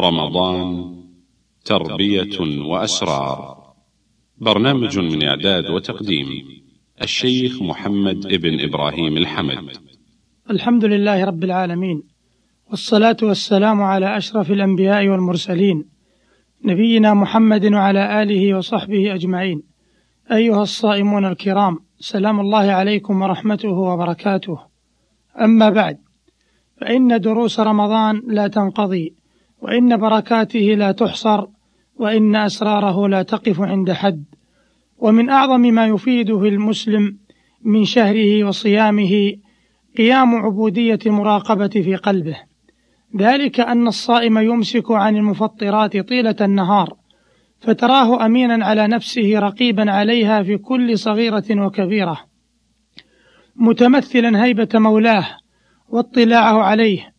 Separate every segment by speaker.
Speaker 1: رمضان تربية وأسرار. برنامج من إعداد وتقديم الشيخ محمد ابن إبراهيم الحمد.
Speaker 2: الحمد لله رب العالمين والصلاة والسلام على أشرف الأنبياء والمرسلين نبينا محمد وعلى آله وصحبه أجمعين. أيها الصائمون الكرام سلام الله عليكم ورحمته وبركاته. أما بعد فإن دروس رمضان لا تنقضي. وإن بركاته لا تحصر وإن أسراره لا تقف عند حد. ومن أعظم ما يفيده المسلم من شهره وصيامه قيام عبودية المراقبة في قلبه. ذلك أن الصائم يمسك عن المفطرات طيلة النهار فتراه أمينا على نفسه رقيبا عليها في كل صغيرة وكبيرة. متمثلا هيبة مولاه واطلاعه عليه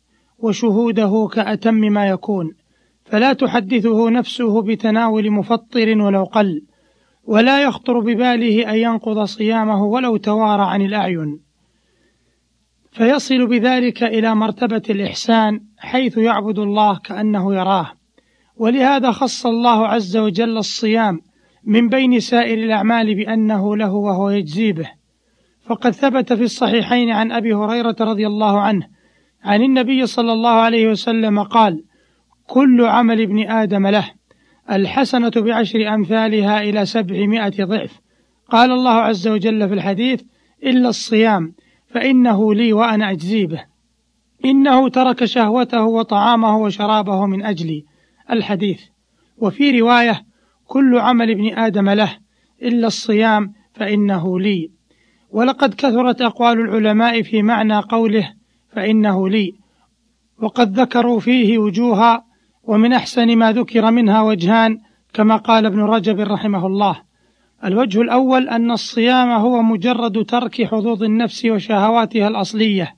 Speaker 2: وشهوده كأتم ما يكون. فلا تحدثه نفسه بتناول مفطر ولو قل ولا يخطر بباله أن ينقض صيامه ولو توارى عن الأعين. فيصل بذلك إلى مرتبة الإحسان حيث يعبد الله كأنه يراه. ولهذا خص الله عز وجل الصيام من بين سائر الأعمال بأنه له وهو يجزي به. فقد ثبت في الصحيحين عن أبي هريرة رضي الله عنه عن النبي صلى الله عليه وسلم قال كل عمل ابن آدم له الحسنة بعشر أمثالها إلى سبعمائة ضعف قال الله عز وجل في الحديث إلا الصيام فإنه لي وأنا أجزي به إنه ترك شهوته وطعامه وشرابه من أجلي. الحديث وفي رواية كل عمل ابن آدم له إلا الصيام فإنه لي ولقد كثرت أقوال العلماء في معنى قوله فإنه لي. وقد ذكروا فيه وجوها ومن أحسن ما ذكر منها وجهان كما قال ابن رجب رحمه الله. الوجه الأول أن الصيام هو مجرد ترك حظوظ النفس وشهواتها الأصلية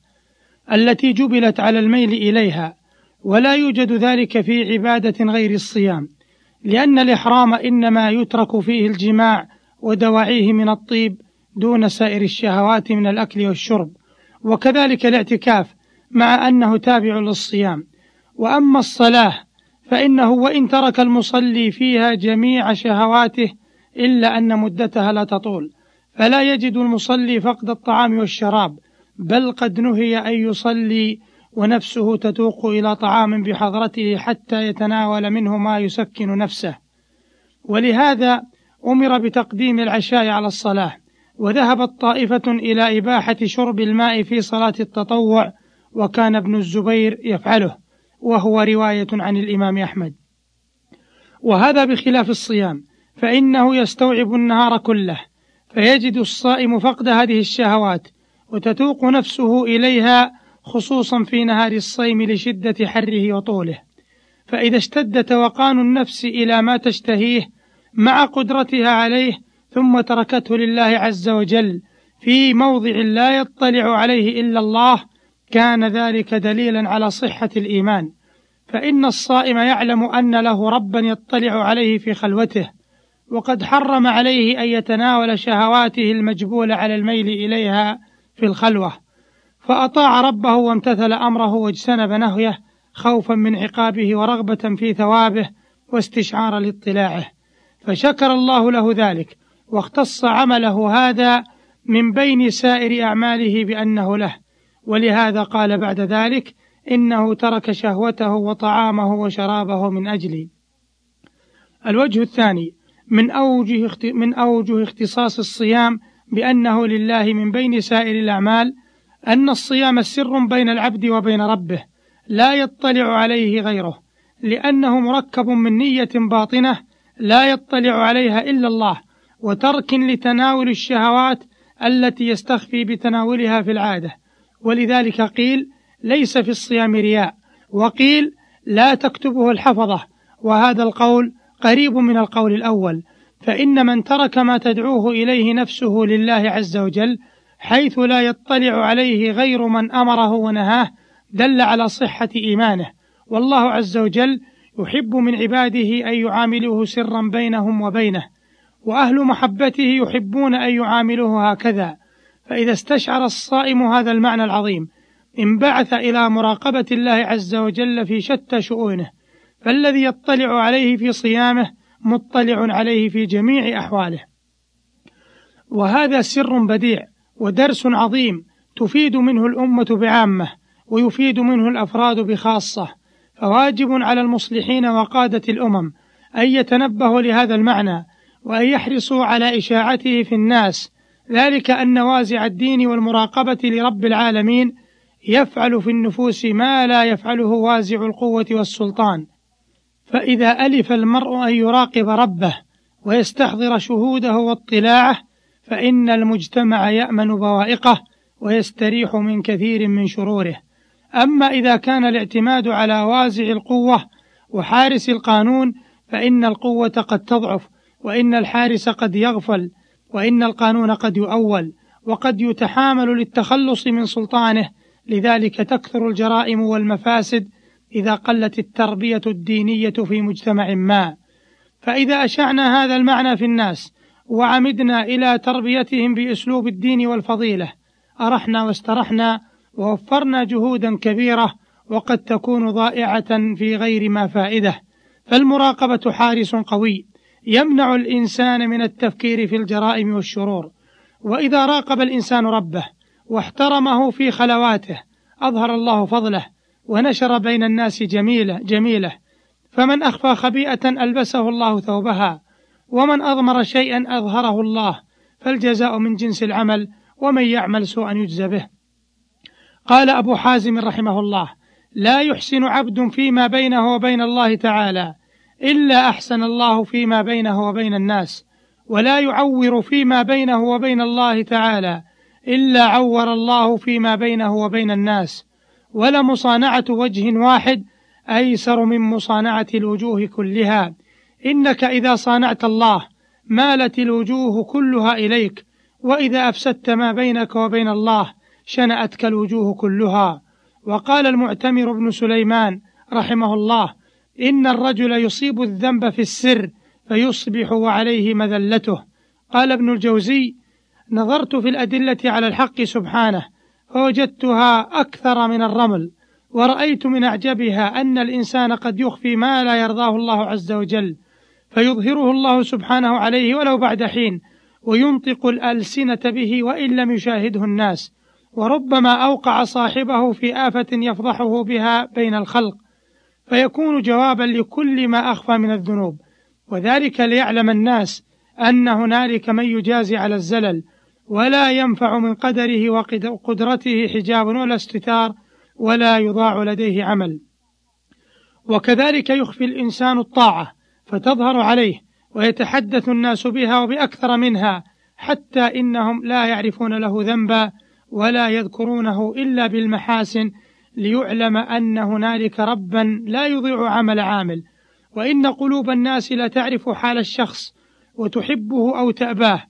Speaker 2: التي جبلت على الميل إليها ولا يوجد ذلك في عبادة غير الصيام لأن الإحرام إنما يترك فيه الجماع ودواعيه من الطيب دون سائر الشهوات من الأكل والشرب. وكذلك الاعتكاف مع أنه تابع للصيام. وأما الصلاة فإنه وإن ترك المصلي فيها جميع شهواته إلا أن مدتها لا تطول. فلا يجد المصلي فقد الطعام والشراب بل قد نهي أن يصلي ونفسه تتوق إلى طعام بحضرته حتى يتناول منه ما يسكن نفسه. ولهذا أمر بتقديم العشاء على الصلاة. وذهبت طائفة إلى إباحة شرب الماء في صلاة التطوع وكان ابن الزبير يفعله وهو رواية عن الإمام أحمد. وهذا بخلاف الصيام فإنه يستوعب النهار كله فيجد الصائم فقد هذه الشهوات وتتوق نفسه إليها خصوصا في نهار الصيم لشدة حره وطوله. فإذا اشتد توقان النفس إلى ما تشتهيه مع قدرتها عليه ثم تركته لله عز وجل في موضع لا يطلع عليه إلا الله كان ذلك دليلا على صحة الإيمان. فإن الصائم يعلم أن له ربا يطلع عليه في خلوته وقد حرم عليه أن يتناول شهواته المجبولة على الميل إليها في الخلوة. فأطاع ربه وامتثل أمره واجتنب نهيه خوفا من عقابه ورغبة في ثوابه واستشعارا لاطلاعه. فشكر الله له ذلك. واختص عمله هذا من بين سائر أعماله بأنه له. ولهذا قال بعد ذلك إنه ترك شهوته وطعامه وشرابه من أجلي. الوجه الثاني من أوجه, من أوجه اختصاص الصيام بأنه لله من بين سائر الأعمال أن الصيام سر بين العبد وبين ربه لا يطلع عليه غيره لأنه مركب من نية باطنة لا يطلع عليها إلا الله وترك لتناول الشهوات التي يستخفي بتناولها في العادة. ولذلك قيل ليس في الصيام رياء. وقيل لا تكتبه الحفظة. وهذا القول قريب من القول الأول. فإن من ترك ما تدعوه إليه نفسه لله عز وجل حيث لا يطلع عليه غير من أمره ونهاه دل على صحة إيمانه. والله عز وجل يحب من عباده أن يعاملوه سرا بينهم وبينه. وأهل محبته يحبون أن يعاملوه هكذا. فإذا استشعر الصائم هذا المعنى العظيم انبعث إلى مراقبة الله عز وجل في شتى شؤونه فالذي يطلع عليه في صيامه مطلع عليه في جميع أحواله. وهذا سر بديع ودرس عظيم تفيد منه الأمة بعامة ويفيد منه الأفراد بخاصة. فواجب على المصلحين وقادة الأمم أن يتنبهوا لهذا المعنى وأن يحرصوا على إشاعته في الناس. ذلك أن وازع الدين والمراقبة لرب العالمين يفعل في النفوس ما لا يفعله وازع القوة والسلطان. فإذا ألف المرء أن يراقب ربه ويستحضر شهوده واطلاعه فإن المجتمع يأمن بوائقه ويستريح من كثير من شروره. أما إذا كان الاعتماد على وازع القوة وحارس القانون فإن القوة قد تضعف وإن الحارس قد يغفل وإن القانون قد يؤول وقد يتحامل للتخلص من سلطانه لذلك تكثر الجرائم والمفاسد إذا قلت التربية الدينية في مجتمع ما. فإذا أشعنا هذا المعنى في الناس وعمدنا إلى تربيتهم بأسلوب الدين والفضيلة أرحنا واسترحنا ووفرنا جهودا كبيرة وقد تكون ضائعة في غير ما فائدة. فالمراقبة حارس قوي. يمنع الإنسان من التفكير في الجرائم والشرور. وإذا راقب الإنسان ربه واحترمه في خلواته أظهر الله فضله ونشر بين الناس جميلة جميلة. فمن أخفى خبيئة ألبسه الله ثوبها ومن أضمر شيئا أظهره الله فالجزاء من جنس العمل ومن يعمل سوءا يجزى به. قال أبو حازم رحمه الله لا يحسن عبد فيما بينه وبين الله تعالى إلا أحسن الله فيما بينه وبين الناس ولا يعور فيما بينه وبين الله تعالى إلا عور الله فيما بينه وبين الناس. ولمصانعة وجه واحد أيسر من مصانعة الوجوه كلها. إنك إذا صانعت الله مالت الوجوه كلها إليك وإذا أفسدت ما بينك وبين الله شنأتك الوجوه كلها. وقال المعتمر بن سليمان رحمه الله إن الرجل يصيب الذنب في السر فيصبح وعليه مذلته. قال ابن الجوزي نظرت في الأدلة على الحق سبحانه فوجدتها أكثر من الرمل ورأيت من أعجبها أن الإنسان قد يخفي ما لا يرضاه الله عز وجل فيظهره الله سبحانه عليه ولو بعد حين وينطق الألسنة به وإن لم يشاهده الناس وربما أوقع صاحبه في آفة يفضحه بها بين الخلق. فيكون جوابا لكل ما أخفى من الذنوب. وذلك ليعلم الناس أن هنالك من يجازي على الزلل ولا ينفع من قدره وقدرته حجاب ولا استتار ولا يضاع لديه عمل. وكذلك يخفي الإنسان الطاعة فتظهر عليه ويتحدث الناس بها وبأكثر منها حتى إنهم لا يعرفون له ذنبا ولا يذكرونه إلا بالمحاسن ليعلم أن هنالك ربا لا يضيع عمل عامل وإن قلوب الناس لا تعرف حال الشخص وتحبه أو تأباه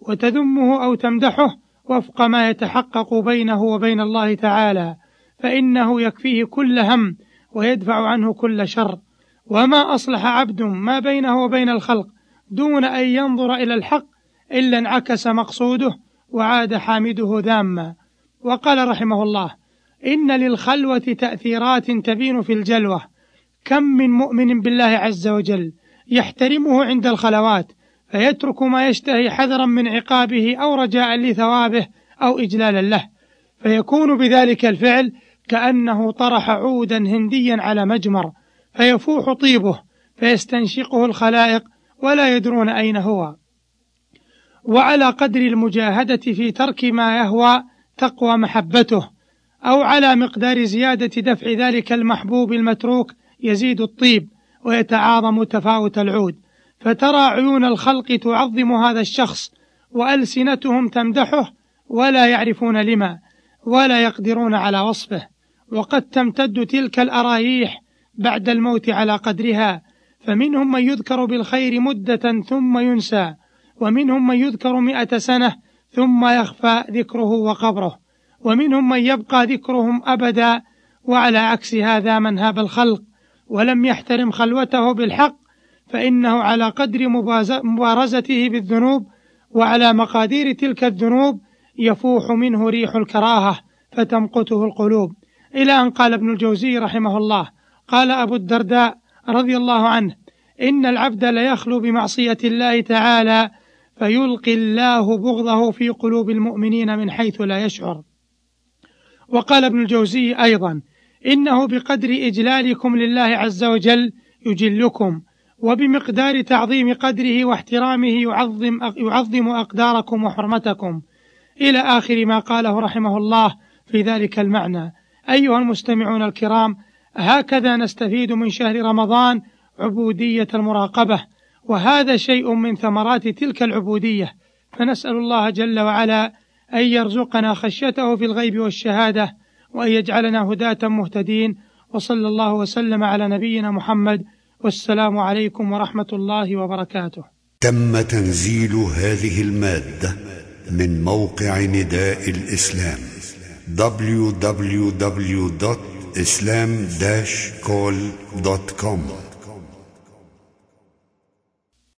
Speaker 2: وتذمه أو تمدحه وفق ما يتحقق بينه وبين الله تعالى فإنه يكفيه كل هم ويدفع عنه كل شر. وما أصلح عبد ما بينه وبين الخلق دون أن ينظر إلى الحق إلا انعكس مقصوده وعاد حامده ذاما. وقال رحمه الله إن للخلوة تأثيرات تبين في الجلوة. كم من مؤمن بالله عز وجل يحترمه عند الخلوات فيترك ما يشتهي حذرا من عقابه أو رجاء لثوابه أو إجلالا له. فيكون بذلك الفعل كأنه طرح عودا هنديا على مجمر فيفوح طيبه فيستنشقه الخلائق ولا يدرون أين هو. وعلى قدر المجاهدة في ترك ما يهوى تقوى محبته. أو على مقدار زيادة دفع ذلك المحبوب المتروك يزيد الطيب ويتعاظم تفاوت العود. فترى عيون الخلق تعظم هذا الشخص وألسنتهم تمدحه ولا يعرفون لما ولا يقدرون على وصفه. وقد تمتد تلك الأرايح بعد الموت على قدرها فمنهم من يذكر بالخير مدة ثم ينسى ومنهم من يذكر مئة سنة ثم يخفى ذكره وقبره. ومنهم من يبقى ذكرهم أبدا وعلى عكس هذا من هاب الخلق ولم يحترم خلوته بالحق فإنه على قدر مبارزته بالذنوب وعلى مقادير تلك الذنوب يفوح منه ريح الكراهة فتمقته القلوب. إلى أن قال ابن الجوزي رحمه الله قال أبو الدرداء رضي الله عنه إن العبد ليخلو بمعصية الله تعالى فيلقي الله بغضه في قلوب المؤمنين من حيث لا يشعر. وقال ابن الجوزي أيضا إنه بقدر إجلالكم لله عز وجل يجلكم وبمقدار تعظيم قدره واحترامه يعظم يعظم أقداركم وحرمتكم. إلى آخر ما قاله رحمه الله في ذلك المعنى. أيها المستمعون الكرام هكذا نستفيد من شهر رمضان عبودية المراقبة وهذا شيء من ثمرات تلك العبودية. فنسأل الله جل وعلا أن يرزقنا خشيته في الغيب والشهادة وأن يجعلنا هداة مهتدين وصلى الله وسلم على نبينا محمد والسلام عليكم ورحمة الله وبركاته.
Speaker 3: تم تنزيل هذه المادة من موقع نداء الإسلام www.islam-call.com